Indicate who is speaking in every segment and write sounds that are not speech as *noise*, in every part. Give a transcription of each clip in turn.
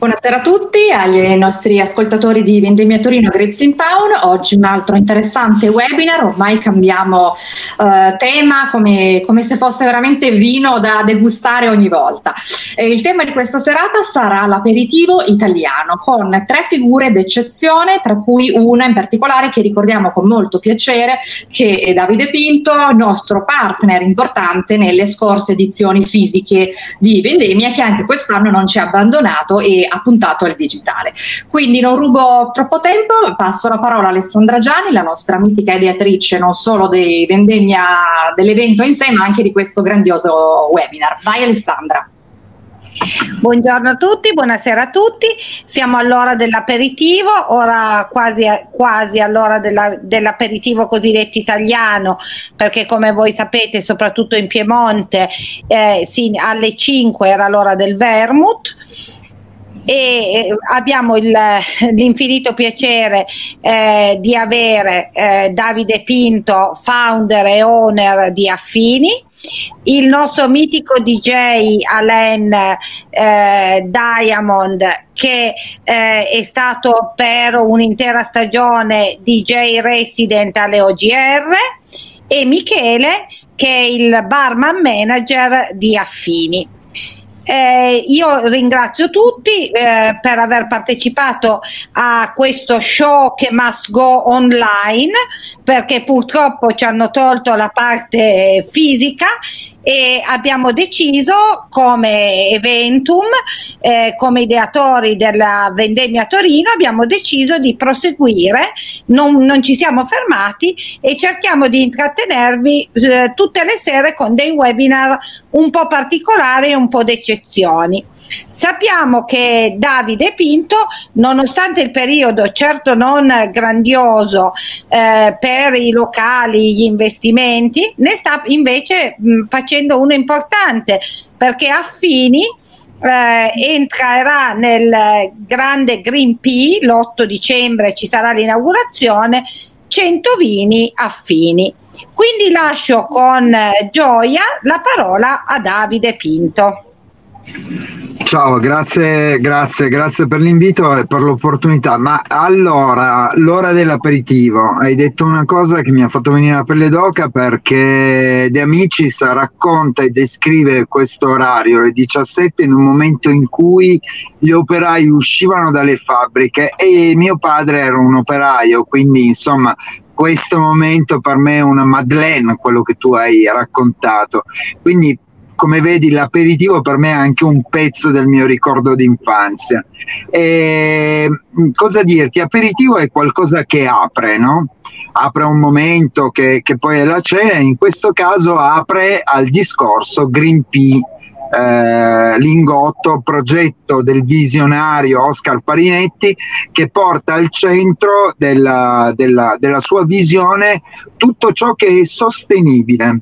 Speaker 1: Buonasera a tutti, agli nostri ascoltatori di Vendemmia Torino Grapes in Town. Oggi un altro interessante webinar, ormai cambiamo eh, tema come, come, se fosse veramente vino da degustare ogni volta. E il tema di questa serata sarà l'aperitivo italiano con tre figure d'eccezione, tra cui una in particolare che ricordiamo con molto piacere, che è Davide Pinto, nostro partner importante nelle scorse edizioni fisiche di Vendemmia, che anche quest'anno non ci ha abbandonato e ha puntato al digitale. Quindi non rubo troppo tempo, passo la parola a Alessandra Gianni, la nostra mitica ideatrice non solo dei vendemmia dell'evento in sé, ma anche di questo grandioso webinar. Vai Alessandra.
Speaker 2: Buongiorno a tutti, buonasera a tutti. Siamo all'ora dell'aperitivo, ora quasi, quasi all'ora della, dell'aperitivo cosiddetto italiano, perché come voi sapete, soprattutto in Piemonte, eh, sì, alle 5 era l'ora del vermouth e abbiamo il, l'infinito piacere eh, di avere eh, Davide Pinto, founder e owner di Affini, il nostro mitico DJ Alain eh, Diamond che eh, è stato per un'intera stagione DJ resident alle OGR e Michele che è il barman manager di Affini. Eh, io ringrazio tutti eh, per aver partecipato a questo show che must go online perché purtroppo ci hanno tolto la parte fisica e abbiamo deciso come Eventum, eh, come ideatori della vendemmia Torino, abbiamo deciso di proseguire, non, non ci siamo fermati e cerchiamo di intrattenervi eh, tutte le sere con dei webinar un po' particolari e un po' d'eccezioni. Sappiamo che Davide Pinto, nonostante il periodo certo non grandioso eh, per i locali, gli investimenti, ne sta invece mh, facendo uno importante perché Affini eh, entrerà nel grande Green P l'8 dicembre ci sarà l'inaugurazione 100 vini affini quindi lascio con gioia la parola a Davide Pinto
Speaker 3: Ciao, grazie, grazie, grazie per l'invito e per l'opportunità. Ma allora, l'ora dell'aperitivo, hai detto una cosa che mi ha fatto venire la pelle d'oca perché De Amicis racconta e descrive questo orario, le 17, in un momento in cui gli operai uscivano dalle fabbriche e mio padre era un operaio, quindi insomma questo momento per me è una Madeleine, quello che tu hai raccontato. Quindi come vedi l'aperitivo per me è anche un pezzo del mio ricordo d'infanzia. E, cosa dirti? Aperitivo è qualcosa che apre, no? apre un momento che, che, poi è la cena, in questo caso apre al discorso Green Pea eh, Lingotto, progetto del visionario Oscar Parinetti che porta al centro della, della, della sua visione tutto ciò che è sostenibile.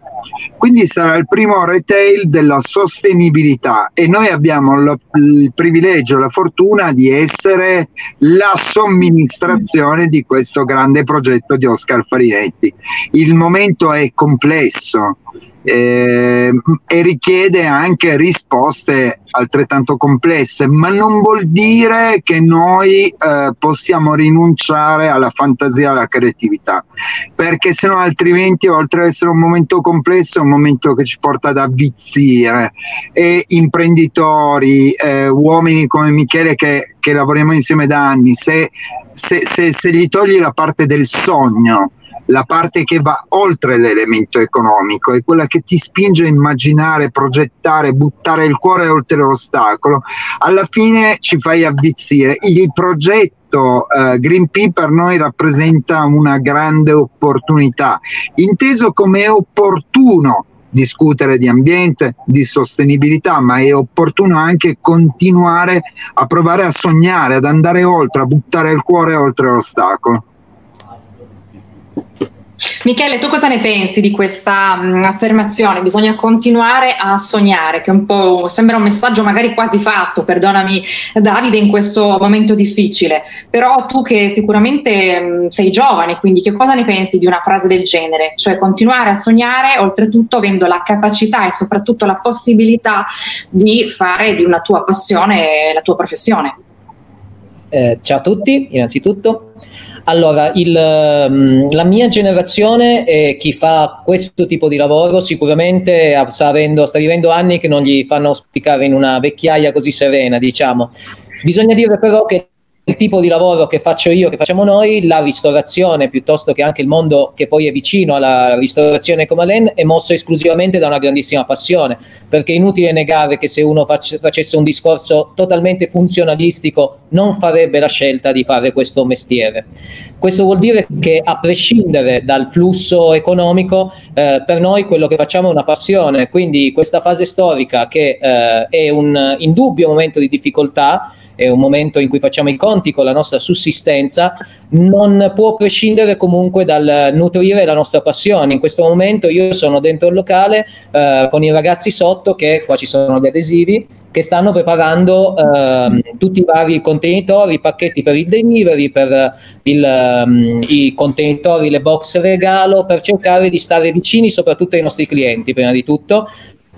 Speaker 3: Quindi sarà il primo retail della sostenibilità e noi abbiamo lo, il privilegio, la fortuna di essere la somministrazione di questo grande progetto di Oscar Farinetti. Il momento è complesso, eh, e richiede anche risposte altrettanto complesse, ma non vuol dire che noi eh, possiamo rinunciare alla fantasia e alla creatività, perché se no altrimenti oltre ad essere un momento complesso è un momento che ci porta ad avvizzire. E imprenditori, eh, uomini come Michele che, che, lavoriamo insieme da anni, se, se, se, se gli togli la parte del sogno, la parte che va oltre l'elemento economico, è quella che ti spinge a immaginare, progettare, buttare il cuore oltre l'ostacolo, alla fine ci fai avvizzire. Il progetto uh, Green Pea per noi rappresenta una grande opportunità, inteso come opportuno discutere di ambiente, di sostenibilità, ma è opportuno anche continuare a provare a sognare, ad andare oltre, a buttare il cuore oltre l'ostacolo.
Speaker 1: Michele, tu cosa ne pensi di questa mh, mm, affermazione? Bisogna continuare a sognare, che un po' sembra un messaggio magari quasi fatto, perdonami Davide, in questo momento difficile. Però tu che sicuramente mh, mm, sei giovane, quindi che cosa ne pensi di una frase del genere? Cioè continuare a sognare, oltretutto avendo la capacità e soprattutto la possibilità di fare di una tua passione la tua professione.
Speaker 4: Eh, ciao a tutti, innanzitutto. Allora, il, mm, la mia generazione e chi fa questo tipo di lavoro sicuramente sta, avendo, sta vivendo anni che non gli fanno auspicare in una vecchiaia così serena, diciamo. Bisogna dire però che il tipo di lavoro che faccio io, che facciamo noi, la ristorazione, piuttosto che anche il mondo che poi è vicino alla ristorazione come Alen, è mosso esclusivamente da una grandissima passione, perché è inutile negare che se uno facesse un discorso totalmente funzionalistico non farebbe la scelta di fare questo mestiere. Questo vuol dire che a prescindere dal flusso economico, eh, per noi quello che facciamo è una passione, quindi questa fase storica che eh, è un indubbio momento di difficoltà, è un momento in cui facciamo i conti con la nostra sussistenza, non può prescindere comunque dal nutrire la nostra passione. In questo momento io sono dentro il locale eh, con i ragazzi sotto che qua ci sono gli adesivi che stanno preparando eh, tutti i vari contenitori, i pacchetti per il delivery, per il, um, i contenitori, le box regalo, per cercare di stare vicini soprattutto ai nostri clienti, prima di tutto,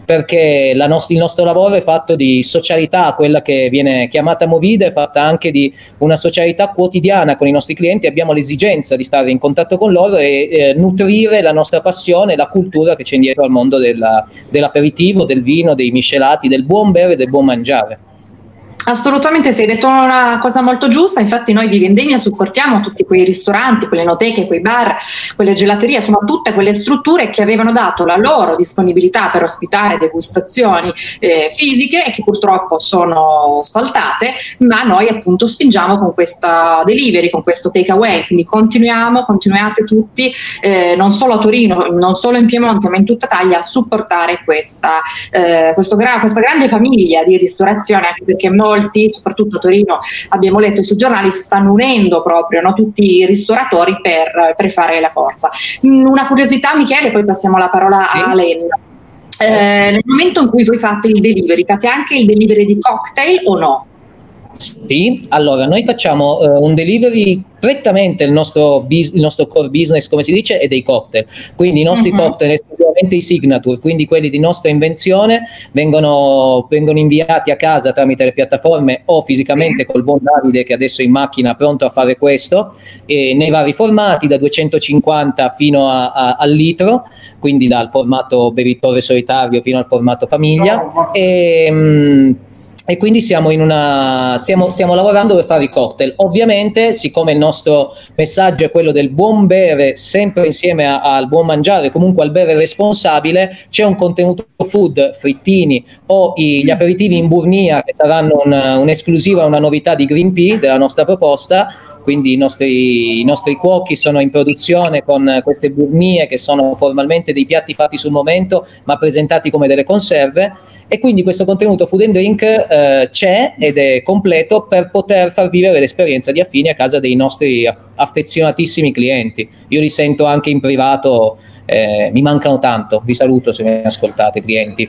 Speaker 4: perché nost- il nostro lavoro è fatto di socialità, quella che viene chiamata Movida è fatta anche di una socialità quotidiana con i nostri clienti, abbiamo l'esigenza di stare in contatto con loro e eh, nutrire la nostra passione e la cultura che c'è dietro al mondo della, dell'aperitivo, del vino, dei miscelati, del buon bere e del buon mangiare.
Speaker 1: Assolutamente, sì, hai detto una cosa molto giusta, infatti noi di Vendemia supportiamo tutti quei ristoranti, quelle noteche, quei bar, quelle gelaterie, insomma tutte quelle strutture che avevano dato la loro disponibilità per ospitare degustazioni eh, fisiche e che purtroppo sono saltate, ma noi appunto spingiamo con questa delivery, con questo takeaway, quindi continuiamo, continuate tutti, eh, non solo a Torino, non solo in Piemonte, ma in tutta Italia a supportare questa, eh, gra- questa grande famiglia di ristorazione, anche perché molti molti, soprattutto a Torino, abbiamo letto sui giornali, si stanno unendo proprio no, tutti i ristoratori per, per, fare la forza. Mm, una curiosità, Michele, poi passiamo la parola sì. a Lenna. Eh, nel momento in cui voi fate il delivery, fate anche il delivery di cocktail o no?
Speaker 4: Sì, allora noi facciamo uh, un delivery prettamente il nostro, bis- il nostro, core business, come si dice, è dei cocktail. Quindi i nostri uh-huh. cocktail, esclusivamente i signature, quindi quelli di nostra invenzione, vengono, vengono, inviati a casa tramite le piattaforme o fisicamente uh-huh. col buon Davide che adesso è in macchina pronto a fare questo, e nei vari formati, da 250 fino a, a, al litro, quindi dal formato bevitore solitario fino al formato famiglia. No, e, mh, e quindi siamo, in una, stiamo, stiamo, lavorando per fare i cocktail. Ovviamente, siccome il nostro messaggio è quello del buon bere sempre insieme a, al buon mangiare, comunque al bere responsabile, c'è un contenuto food, frittini o i, gli aperitivi in burnia che saranno un, un'esclusiva, una novità di Green Pea della nostra proposta quindi i nostri, i nostri cuochi sono in produzione con queste burnie che sono formalmente dei piatti fatti sul momento ma presentati come delle conserve e quindi questo contenuto food and drink eh, c'è ed è completo per poter far vivere l'esperienza di Affini a casa dei nostri affezionatissimi clienti. Io li sento anche in privato, eh, mi mancano tanto, vi saluto se mi ascoltate clienti.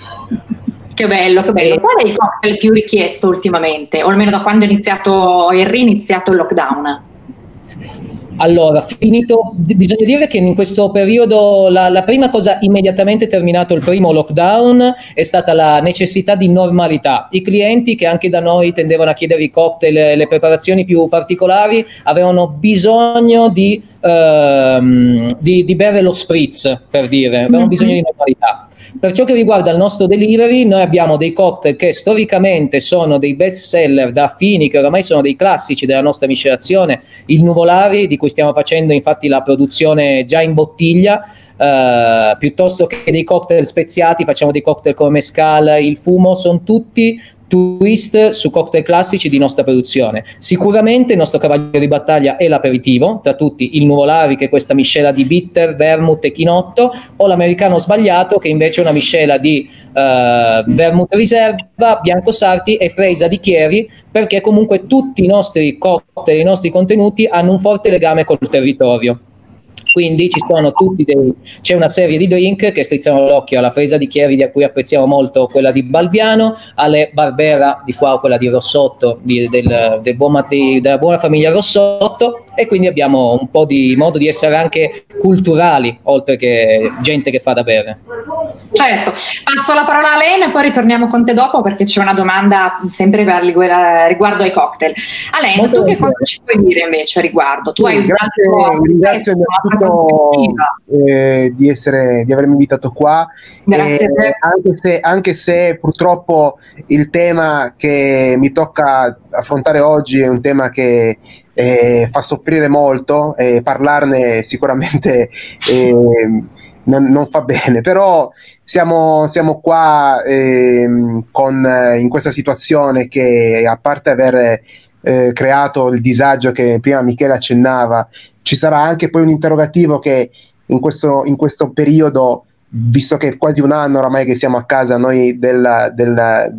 Speaker 1: Che bello, che bello. Qual è il cocktail più richiesto ultimamente, o almeno da quando è iniziato, è riniziato il lockdown?
Speaker 4: Allora, finito, bisogna dire che in questo periodo la, la, prima cosa immediatamente terminato il primo lockdown è stata la necessità di normalità. I clienti che anche da noi tendevano a chiedere i cocktail, le preparazioni più particolari, avevano bisogno di, ehm, di, di bere lo spritz, per dire, avevano mm-hmm. bisogno di normalità. Per ciò che riguarda il nostro delivery, noi abbiamo dei cocktail che storicamente sono dei best seller da affini, che oramai sono dei classici della nostra miscelazione. Il Nuvolari, di cui stiamo facendo infatti la produzione già in bottiglia, Uh, piuttosto che dei cocktail speziati, facciamo dei cocktail come mescal, il fumo, sono tutti twist su cocktail classici di nostra produzione. Sicuramente il nostro cavallo di battaglia è l'aperitivo, tra tutti il Nuvolari che è questa miscela di bitter, vermouth e chinotto, o l'americano sbagliato che invece è una miscela di uh, vermouth riserva, bianco sarti e freisa di chieri, perché comunque tutti i nostri cocktail, i nostri contenuti hanno un forte legame col territorio. Quindi ci sono tutti dei, c'è una serie di drink che strizzano l'occhio alla Fresa di Chieri, di cui apprezziamo molto quella di Balbiano, alle Barbera di qua, quella di Rossotto, di, del, del buon, di, della buona famiglia Rossotto, e quindi abbiamo un po' di modo di essere anche culturali, oltre che gente che fa da bere.
Speaker 1: Certo, passo la parola a Lena e poi ritorniamo con te dopo perché c'è una domanda sempre riguardo ai cocktail. Alena, tu che cosa ci puoi dire invece a riguardo? Tu
Speaker 5: sì, hai grazie, un ringrazio innanzitutto eh, di, essere, di avermi invitato qua.
Speaker 1: Grazie
Speaker 5: eh, anche, se, anche se purtroppo il tema che mi tocca affrontare oggi è un tema che eh, fa soffrire molto e parlarne sicuramente *laughs* eh, non, non, fa bene, però siamo, siamo qua eh, con, in questa situazione che a parte aver eh, creato il disagio che prima Michele accennava, ci sarà anche poi un interrogativo che in questo, in questo periodo, visto che è quasi un anno oramai che siamo a casa noi del, del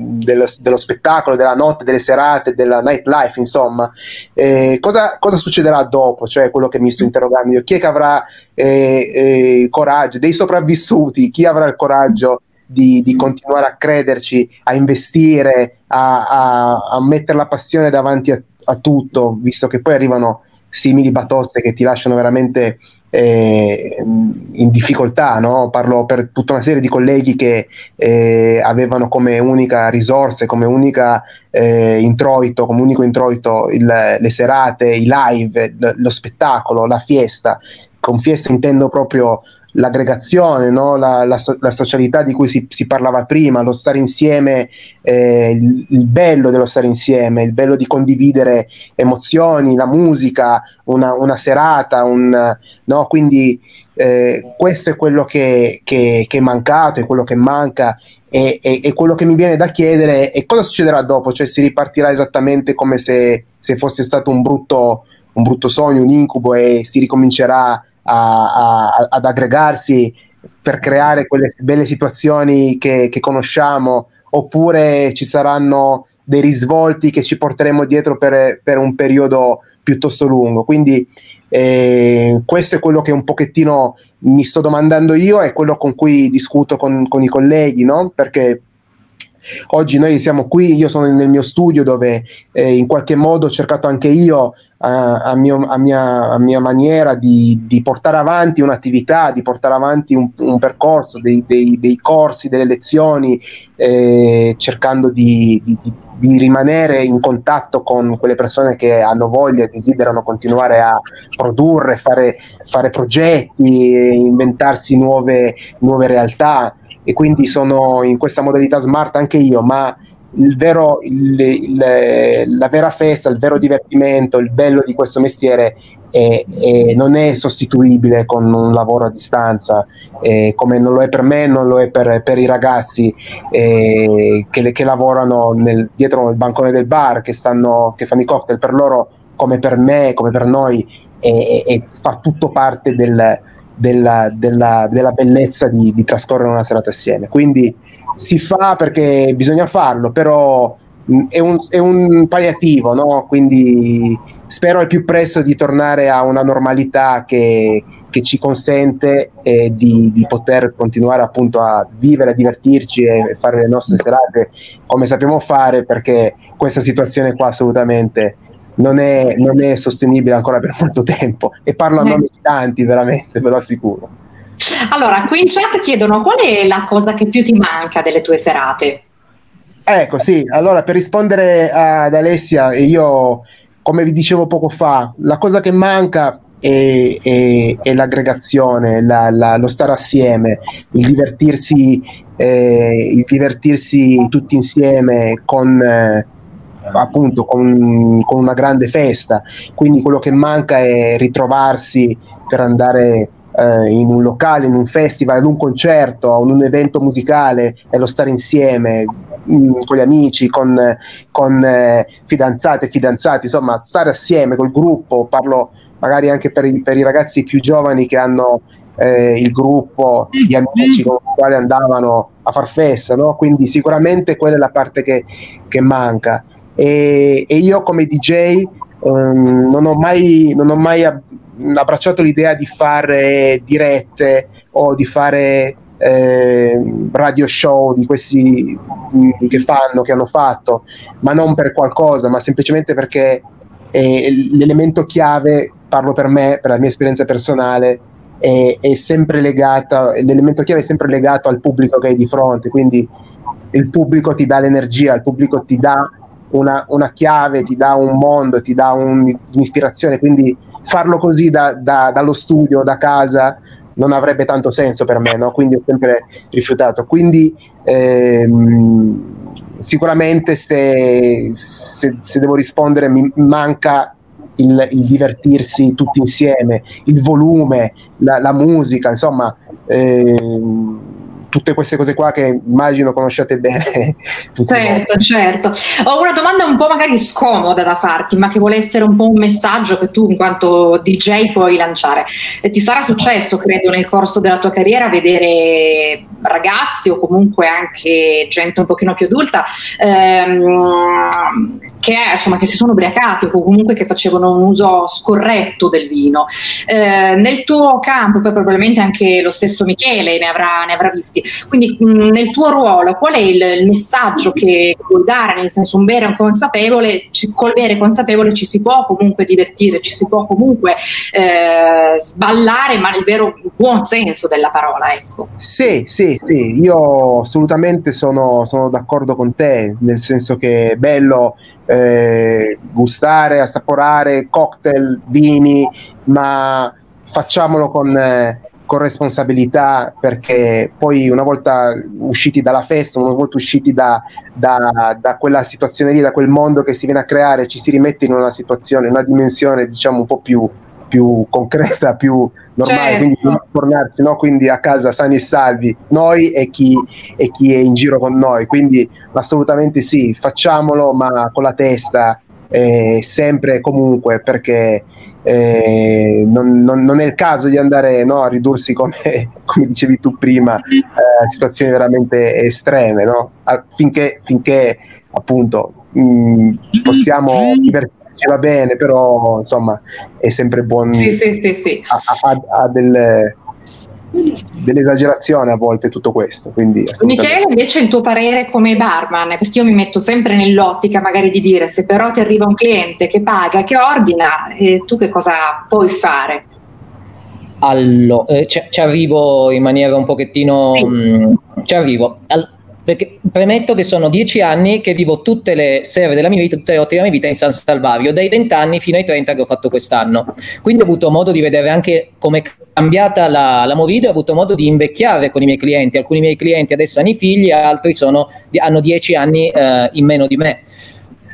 Speaker 5: dello, dello, spettacolo, della notte, delle serate, della nightlife, insomma, eh, cosa, cosa, succederà dopo? Cioè quello che mi sto interrogando io, chi è che avrà eh, eh, coraggio, dei sopravvissuti, chi avrà il coraggio di, di continuare a crederci, a investire, a, a, a mettere la passione davanti a, a tutto, visto che poi arrivano simili batoste che ti lasciano veramente eh, in difficoltà, no? parlo per tutta una serie di colleghi che eh, avevano come unica risorsa, come unica eh, introito, come unico introito il, le serate, i live, lo spettacolo, la fiesta. Con fiesta intendo proprio l'aggregazione, no? la, la, la, socialità di cui si, si, parlava prima, lo stare insieme, eh, il, il, bello dello stare insieme, il bello di condividere emozioni, la musica, una, una serata, un, no? quindi eh, questo è quello che, che, che, è mancato, è quello che manca e, e, e, quello che mi viene da chiedere è cosa succederà dopo, cioè si ripartirà esattamente come se, se fosse stato un brutto, un brutto sogno, un incubo e si ricomincerà a, a, ad aggregarsi per creare quelle belle situazioni che, che, conosciamo, oppure ci saranno dei risvolti che ci porteremo dietro per, per un periodo piuttosto lungo. Quindi eh, questo è quello che un pochettino mi sto domandando io e quello con cui discuto con, con i colleghi, no? perché Oggi noi siamo qui, io sono nel mio studio dove eh, in qualche modo ho cercato anche io a, a, mio, a, mia, a mia, maniera di, di, portare avanti un'attività, di portare avanti un, un percorso, dei, dei, dei, corsi, delle lezioni, eh, cercando di, di, di, rimanere in contatto con quelle persone che hanno voglia e desiderano continuare a produrre, fare, fare progetti, inventarsi nuove, nuove realtà e quindi sono in questa modalità smart anche io, ma il vero, il, il, la vera festa, il vero divertimento, il bello di questo mestiere è, è, non è sostituibile con un lavoro a distanza, eh, come non lo è per me, non lo è per, per i ragazzi eh, che, che, lavorano nel, dietro il bancone del bar, che, stanno, che fanno i cocktail per loro, come per me, come per noi, e, e fa tutto parte del, della, della, della bellezza di, di, trascorrere una serata assieme. Quindi si fa perché bisogna farlo, però mh, è, un, è un, palliativo, no? quindi spero al più presto di tornare a una normalità che, che ci consente eh, di, di, poter continuare appunto a vivere, a divertirci e fare le nostre serate come sappiamo fare perché questa situazione qua assolutamente non è, non è sostenibile ancora per molto tempo e parlo a nome di tanti veramente, ve lo assicuro.
Speaker 1: Allora, qui in chat chiedono qual è la cosa che più ti manca delle tue serate?
Speaker 5: Ecco, sì, allora per rispondere ad Alessia, io come vi dicevo poco fa, la cosa che manca è, è, è l'aggregazione, la, la, lo stare assieme, il divertirsi, eh, il divertirsi tutti insieme con... Eh, appunto con, con, una grande festa, quindi quello che manca è ritrovarsi per andare eh, in un locale, in un festival, ad un concerto, a un, evento musicale e lo stare insieme mm, con gli amici, con, con eh, fidanzate fidanzati, insomma stare assieme col gruppo, parlo magari anche per i, per i ragazzi più giovani che hanno eh, il gruppo di amici con i quali andavano a far festa, no? quindi sicuramente quella è la parte che, che manca e, e io come DJ um, ehm, non ho mai, non ho mai abbracciato l'idea di fare dirette o di fare eh, radio show di questi mh, che fanno, che hanno fatto, ma non per qualcosa, ma semplicemente perché eh, l'elemento chiave, parlo per me, per la mia esperienza personale, è, è sempre legata, l'elemento chiave è sempre legato al pubblico che hai di fronte, quindi il pubblico ti dà l'energia, il pubblico ti dà una, una chiave, ti dà un mondo, ti dà un, un'ispirazione, quindi farlo così da, da, dallo studio, da casa, non avrebbe tanto senso per me, no? quindi ho sempre rifiutato. Quindi ehm, sicuramente se, se, se, devo rispondere mi manca il, il, divertirsi tutti insieme, il volume, la, la musica, insomma... Ehm, tutte queste cose qua che immagino conosciate bene. *laughs*
Speaker 1: certo, certo. Ho una domanda un po' magari scomoda da farti, ma che vuole essere un po' un messaggio che tu in quanto DJ puoi lanciare. E ti sarà successo, credo, nel corso della tua carriera vedere ragazzi o comunque anche gente un pochino più adulta ehm, che, insomma, che si sono ubriacati o comunque che facevano un uso scorretto del vino. Eh, nel tuo campo, poi probabilmente anche lo stesso Michele ne avrà, ne avrà visti, quindi mh, nel tuo ruolo qual è il, il, messaggio che vuoi dare, nel senso un bere consapevole, ci, col bere consapevole ci si può comunque divertire, ci si può comunque eh, sballare, ma nel vero buon senso della parola. Ecco.
Speaker 5: Sì, sì, sì, io assolutamente sono, sono d'accordo con te, nel senso che è bello eh, gustare, assaporare cocktail, vini, ma facciamolo con, eh, con, responsabilità perché poi una volta usciti dalla festa, una volta usciti da, da, da, quella situazione lì, da quel mondo che si viene a creare, ci si rimette in una situazione, una dimensione diciamo un po' più più concreta, più normale, certo. quindi tornarci no? quindi a casa sani e salvi, noi e chi, e chi è in giro con noi. Quindi assolutamente sì, facciamolo, ma con la testa, eh, sempre e comunque, perché eh, non, non, non, è il caso di andare no, a ridursi come, *laughs* come, dicevi tu prima eh, situazioni veramente estreme no? finché, finché appunto mh, mm, possiamo divertirci va bene, però insomma è sempre buono.
Speaker 1: Sì, sì, sì, sì.
Speaker 5: Ha, delle, dell'esagerazione a volte tutto questo. Quindi
Speaker 1: Michele, invece il tuo parere come barman, perché io mi metto sempre nell'ottica magari di dire se però ti arriva un cliente che paga, che ordina, eh, tu che cosa puoi fare?
Speaker 4: Allora, eh, ci, ci, arrivo in maniera un pochettino... Sì. Mh, mm, ci arrivo. All- perché premetto che sono dieci anni che vivo tutte le sere della mia vita, tutte le otto della mia vita in San Salvario, dai vent'anni fino ai 30 che ho fatto quest'anno. Quindi ho avuto modo di vedere anche come cambiata la, la movida, ho avuto modo di invecchiare con i miei clienti. Alcuni miei clienti adesso hanno i figli, altri sono, hanno dieci anni eh, in meno di me.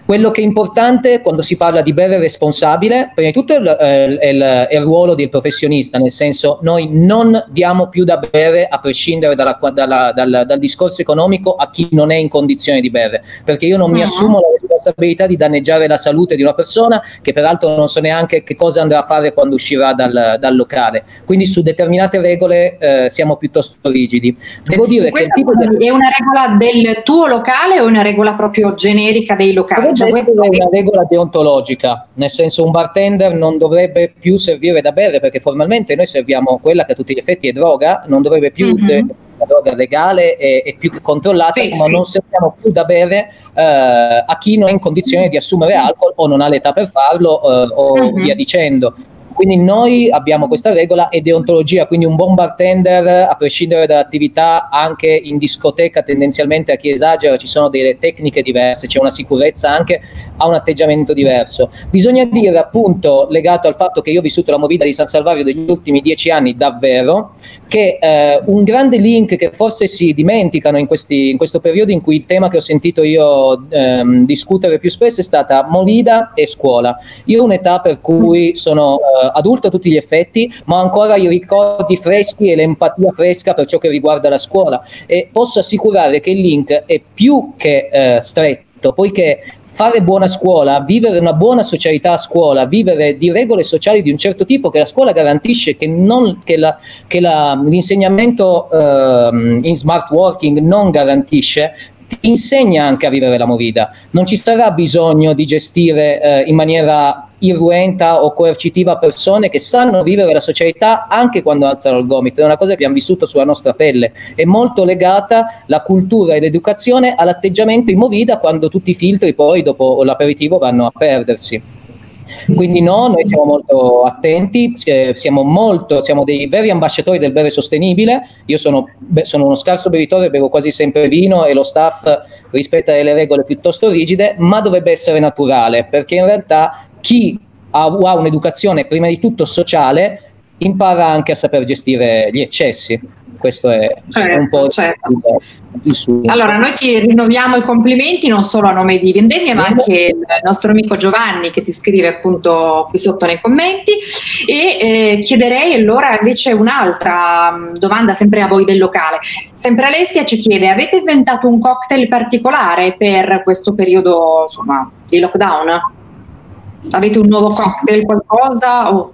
Speaker 4: Quello che è importante quando si parla di bere responsabile, prima di tutto è il, è, il, è il, ruolo del professionista, nel senso noi non diamo più da bere a prescindere dalla, dalla, dal, dal, discorso economico a chi non è in condizione di bere, perché io non mi assumo la responsabilità di danneggiare la salute di una persona che peraltro non so neanche che cosa andrà a fare quando uscirà dal, dal locale. Quindi su determinate regole eh, siamo piuttosto rigidi.
Speaker 1: Devo dire Questa che di... è una regola del tuo locale o è una regola proprio generica dei locali?
Speaker 4: cioè, questa è una regola deontologica, nel senso un bartender non dovrebbe più servire da bere perché formalmente noi serviamo quella che a tutti gli effetti è droga, non dovrebbe più mm-hmm. de- la droga legale e, e più controllata, sì, ma sì. non serviamo più da bere eh, a chi non è in condizione di assumere alcol o non ha l'età per farlo eh, o mm-hmm. via dicendo. Quindi noi abbiamo questa regola e deontologia, quindi un buon bartender, a prescindere dall'attività, anche in discoteca tendenzialmente a chi esagera ci sono delle tecniche diverse, c'è una sicurezza anche, ha un atteggiamento diverso. Bisogna dire appunto, legato al fatto che io ho vissuto la movida di San Salvario degli ultimi dieci anni davvero, che eh, un grande link che forse si dimenticano in, questi, in, questo periodo in cui il tema che ho sentito io ehm, discutere più spesso è stata movida e scuola. Io ho un'età per cui sono... Eh, adulto a tutti gli effetti, ma ancora i ricordi freschi e l'empatia fresca per ciò che riguarda la scuola e posso assicurare che il link è più che eh, stretto, poiché fare buona scuola, vivere una buona socialità a scuola, vivere di regole sociali di un certo tipo che la scuola garantisce, che, non, che, la, che la, l'insegnamento eh, in smart working non garantisce, ti insegna anche a vivere la movida. Non ci sarà bisogno di gestire eh, in maniera irruenta o coercitiva a persone che sanno vivere la socialità anche quando alzano il gomito. È una cosa che abbiamo vissuto sulla nostra pelle. È molto legata la cultura e l'educazione all'atteggiamento in movida quando tutti i filtri poi dopo l'aperitivo vanno a perdersi. Quindi no, noi siamo molto attenti, siamo, molto, siamo dei veri ambasciatori del bere sostenibile. Io sono, sono, uno scarso bevitore, bevo quasi sempre vino e lo staff rispetta delle regole piuttosto rigide, ma dovrebbe essere naturale, perché in realtà chi ha, ha un'educazione prima di tutto sociale impara anche a saper gestire gli eccessi questo è certo, un po' certo.
Speaker 1: il, suo. Allora, noi ti rinnoviamo i complimenti non solo a nome di Vendemmia, ma anche il nostro amico Giovanni che ti scrive appunto qui sotto nei commenti. E eh, chiederei allora invece un'altra mm, domanda, sempre a voi del locale. Sempre Alessia ci chiede: avete inventato un cocktail particolare per questo periodo insomma, di lockdown? Avete un nuovo cocktail, qualcosa? Oh.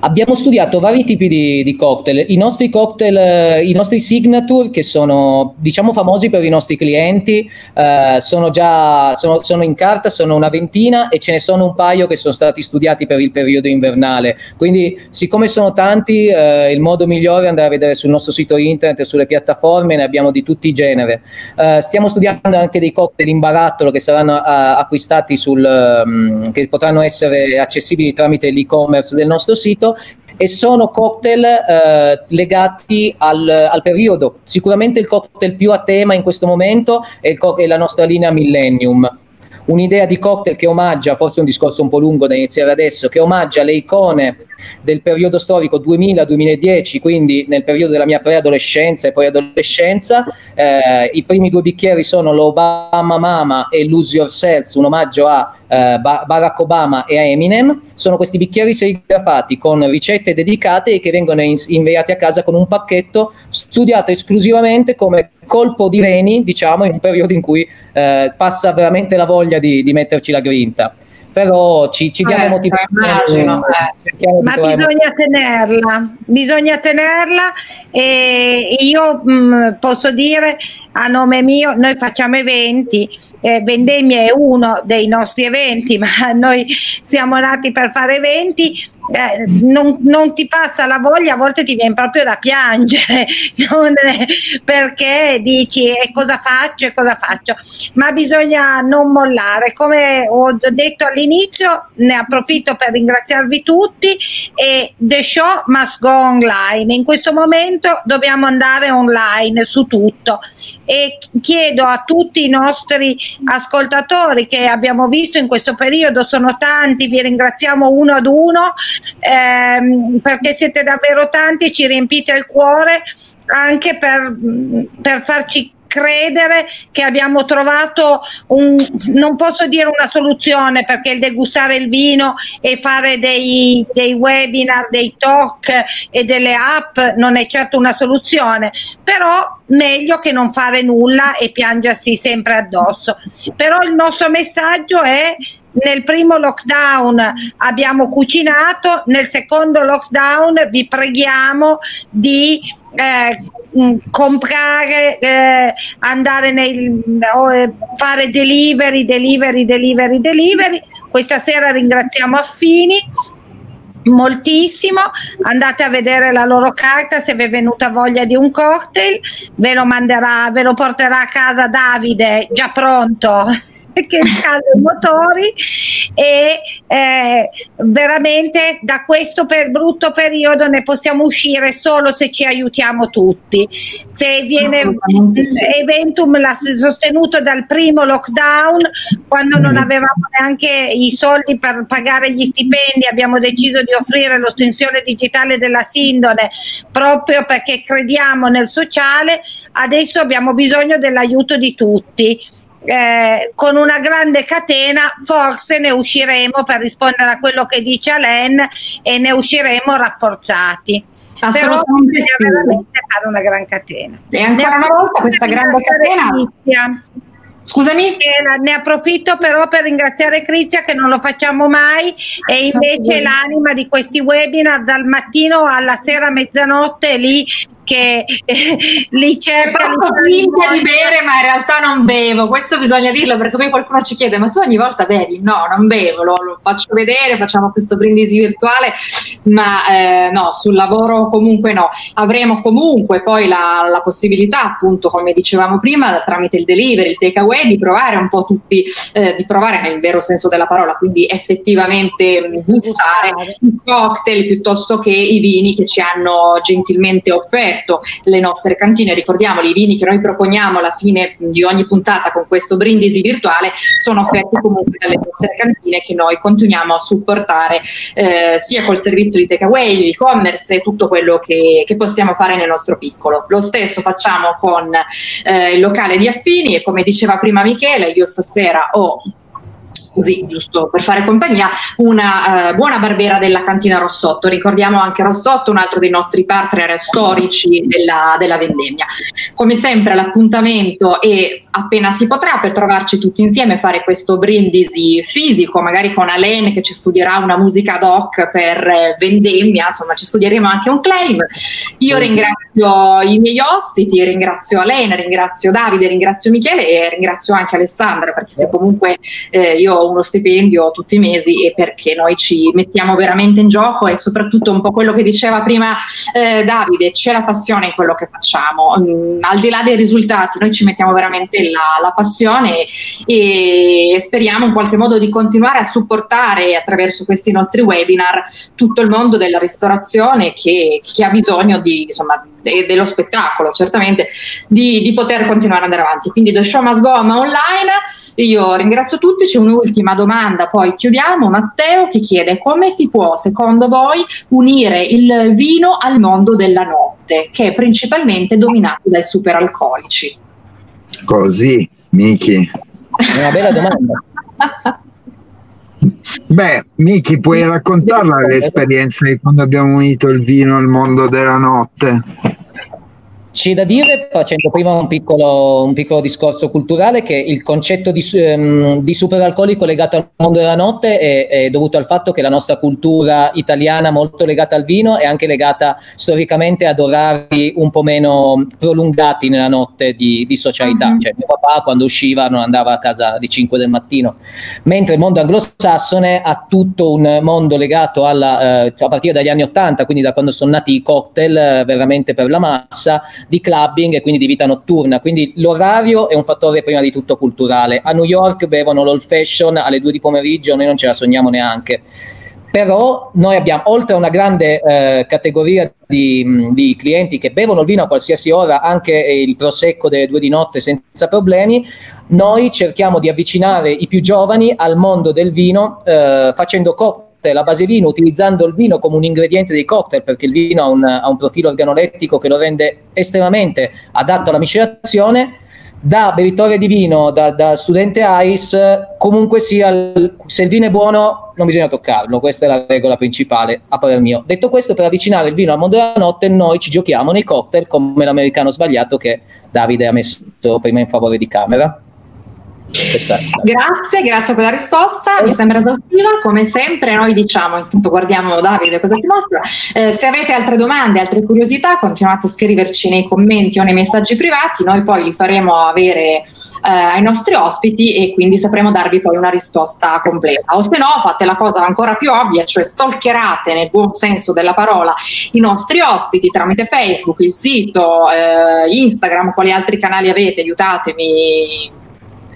Speaker 4: Abbiamo studiato vari tipi di, di cocktail. I nostri cocktail, eh, i nostri signature, che sono diciamo famosi per i nostri clienti, eh, sono già sono, sono, in carta, sono una ventina e ce ne sono un paio che sono stati studiati per il periodo invernale. Quindi, siccome sono tanti, eh, il modo migliore è andare a vedere sul nostro sito internet e sulle piattaforme, ne abbiamo di tutti i generi. Eh, stiamo studiando anche dei cocktail in barattolo che saranno eh, acquistati sul, um, che potranno essere accessibili tramite l'e-commerce del nostro sito e sono cocktail eh, legati al, al, periodo. Sicuramente il cocktail più a tema in questo momento è, co- è la nostra linea Millennium un'idea di cocktail che omaggia, forse un discorso un po' lungo da iniziare adesso, che omaggia le icone del periodo storico 2000-2010, quindi nel periodo della mia preadolescenza e poi adolescenza. Eh, I primi due bicchieri sono l'Obama Mama e Lose Yourself, un omaggio a eh, Barack Obama e a Eminem. Sono questi bicchieri serigrafati con ricette dedicate e che vengono in- inviati a casa con un pacchetto studiato esclusivamente come colpo di reni, diciamo, in un periodo in cui eh, passa veramente la voglia di, di metterci la grinta però ci, ci diamo eh, motivazione.
Speaker 2: Eh. Ma bisogna tenerla, bisogna tenerla e io mh, mm, posso dire a nome mio, noi facciamo eventi, eh, Vendemmia è uno dei nostri eventi, *laughs* ma noi siamo nati per fare eventi, eh, non, non, ti passa la voglia, a volte ti viene proprio da piangere, *laughs* perché dici e cosa faccio e cosa faccio, ma bisogna non mollare. Come ho detto all'inizio, ne approfitto per ringraziarvi tutti e The Show must go online. In questo momento dobbiamo andare online su tutto e chiedo a tutti i nostri ascoltatori che abbiamo visto in questo periodo, sono tanti, vi ringraziamo uno ad uno ehm, perché siete davvero tanti e ci riempite il cuore anche per, per farci credere che abbiamo trovato un, non posso dire una soluzione perché il degustare il vino e fare dei, dei webinar, dei talk e delle app non è certo una soluzione, però meglio che non fare nulla e piangersi sempre addosso. Però il nostro messaggio è nel primo lockdown abbiamo cucinato, nel secondo lockdown vi preghiamo di eh, mm, comprare, eh, andare nei, eh, fare delivery, delivery, delivery, delivery. Questa sera ringraziamo Affini moltissimo. Andate a vedere la loro carta se vi è venuta voglia di un cocktail. Ve lo manderà ve lo porterà a casa Davide già pronto *laughs* che scalda i motori e eh, veramente da questo per brutto periodo ne possiamo uscire solo se ci aiutiamo tutti. Se viene Eventum l'ha sostenuto dal primo lockdown quando non avevamo neanche i soldi per pagare gli stipendi, abbiamo deciso di offrire l'ostensione digitale della Sindone proprio perché crediamo nel sociale, adesso abbiamo bisogno dell'aiuto di tutti eh, con una grande catena forse ne usciremo per rispondere a quello che dice Alain e ne usciremo rafforzati. Però bisogna sì. veramente fare una gran catena.
Speaker 1: E ancora una volta questa grande catena. Scusami?
Speaker 2: Ne approfitto però per ringraziare Crizia che non lo facciamo mai e invece l'anima di questi webinar dal mattino alla sera mezzanotte lì che eh, li cerca.
Speaker 1: Li finta di bere, ma in realtà non bevo. Questo bisogna dirlo perché poi qualcuno ci chiede: ma tu ogni volta bevi? No, non bevo, lo, lo faccio vedere, facciamo questo brindisi virtuale, ma eh, no, sul lavoro comunque no. Avremo comunque poi la, la, possibilità, appunto, come dicevamo prima, tramite il delivery, il takeaway, di provare un po' tutti, eh, di provare nel vero senso della parola, quindi effettivamente gustare i cocktail piuttosto che i vini che ci hanno gentilmente offerto le nostre cantine. Ricordiamoli, i vini che noi proponiamo alla fine di ogni puntata con questo brindisi virtuale sono offerti comunque dalle nostre cantine che noi continuiamo a supportare eh, sia col servizio di takeaway, e-commerce e tutto quello che, che, possiamo fare nel nostro piccolo. Lo stesso facciamo con eh, il locale di Affini e come diceva prima Michele, io stasera ho così giusto per fare compagnia, una uh, buona barbera della cantina Rossotto. Ricordiamo anche Rossotto, un altro dei nostri partner storici della, della vendemmia. Come sempre l'appuntamento è appena si potrà per trovarci tutti insieme, fare questo brindisi fisico, magari con Alen che ci studierà una musica doc per eh, vendemmia, insomma ci studieremo anche un claim. Io ringrazio i miei ospiti, ringrazio Alen, ringrazio Davide, ringrazio Michele e ringrazio anche Alessandra perché se comunque eh, io uno stipendio tutti i mesi e perché noi ci mettiamo veramente in gioco e soprattutto un po' quello che diceva prima eh, Davide, c'è la passione in quello che facciamo, mm, al di là dei risultati noi ci mettiamo veramente la, la passione e, speriamo in qualche modo di continuare a supportare attraverso questi nostri webinar tutto il mondo della ristorazione che, che ha bisogno di, insomma, e dello spettacolo, certamente, di, di, poter continuare ad andare avanti. Quindi The Show Must Go ma online. Io ringrazio tutti. C'è un'ultima domanda, poi chiudiamo. Matteo che chiede come si può, secondo voi, unire il vino al mondo della notte, che è principalmente dominato dai superalcolici?
Speaker 3: Così, Miki.
Speaker 4: Una bella domanda. *laughs*
Speaker 3: Beh, Miki, puoi raccontarla l'esperienza di quando abbiamo unito il vino al mondo della notte?
Speaker 4: C'è da dire, facendo prima un piccolo, un piccolo, discorso culturale, che il concetto di, um, di superalcolico legato al mondo della notte è, è, dovuto al fatto che la nostra cultura italiana, molto legata al vino, è anche legata storicamente ad orari un po' meno prolungati nella notte di, di socialità. Uh-huh. Cioè, mio papà quando usciva non andava a casa di 5 del mattino, mentre il mondo anglosassone ha tutto un mondo legato alla, eh, a partire dagli anni 80, quindi da quando sono nati i cocktail eh, veramente per la massa di clubbing e quindi di vita notturna. Quindi l'orario è un fattore prima di tutto culturale. A New York bevono l'old fashion alle due di pomeriggio, noi non ce la sogniamo neanche. Però noi abbiamo, oltre a una grande eh, categoria di, di, clienti che bevono il vino a qualsiasi ora, anche il prosecco delle due di notte senza problemi, noi cerchiamo di avvicinare i più giovani al mondo del vino eh, facendo cocktail la base vino utilizzando il vino come un ingrediente dei cocktail perché il vino ha un, ha un profilo organolettico che lo rende estremamente adatto alla miscelazione da bevitore di vino, da, da, studente ICE, comunque sia, se il vino è buono non bisogna toccarlo, questa è la regola principale a parer mio. Detto questo, per avvicinare il vino al mondo della notte, noi ci giochiamo nei cocktail come l'americano sbagliato che Davide ha messo prima in favore di camera.
Speaker 1: Grazie, grazie per la risposta, mi sembra esaustiva, come sempre noi diciamo, intanto guardiamo Davide cosa ti mostra, eh, se avete altre domande, altre curiosità continuate a scriverci nei commenti o nei messaggi privati, noi poi li faremo avere eh, ai nostri ospiti e quindi sapremo darvi poi una risposta completa. O se no fate la cosa ancora più ovvia, cioè stalkerate nel buon senso della parola i nostri ospiti tramite Facebook, il sito, eh, Instagram, quali altri canali avete, aiutatemi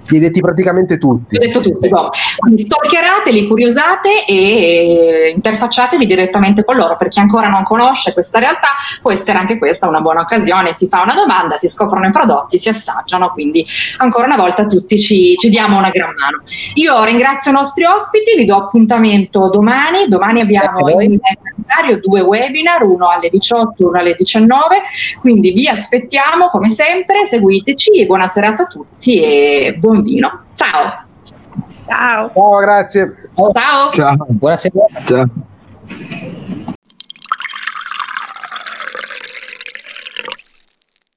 Speaker 5: li hai detti praticamente tutti.
Speaker 1: Ho detto tutti, boh. Quindi stalkerateli, curiosate e interfacciatevi direttamente con loro. Per chi ancora non conosce questa realtà, può essere anche questa una buona occasione. Si fa una domanda, si scoprono i prodotti, si assaggiano. Quindi, ancora una volta, tutti ci, ci diamo una gran mano. Io ringrazio i nostri ospiti, vi do appuntamento domani. Domani abbiamo in calendario due webinar, uno alle 18 uno alle 19. Quindi vi aspettiamo come sempre, seguiteci e buona serata a tutti e buon vino. Ciao.
Speaker 2: Ciao.
Speaker 5: Ciao, grazie.
Speaker 1: Ciao.
Speaker 3: Ciao.
Speaker 4: Buonasera.
Speaker 3: Ciao.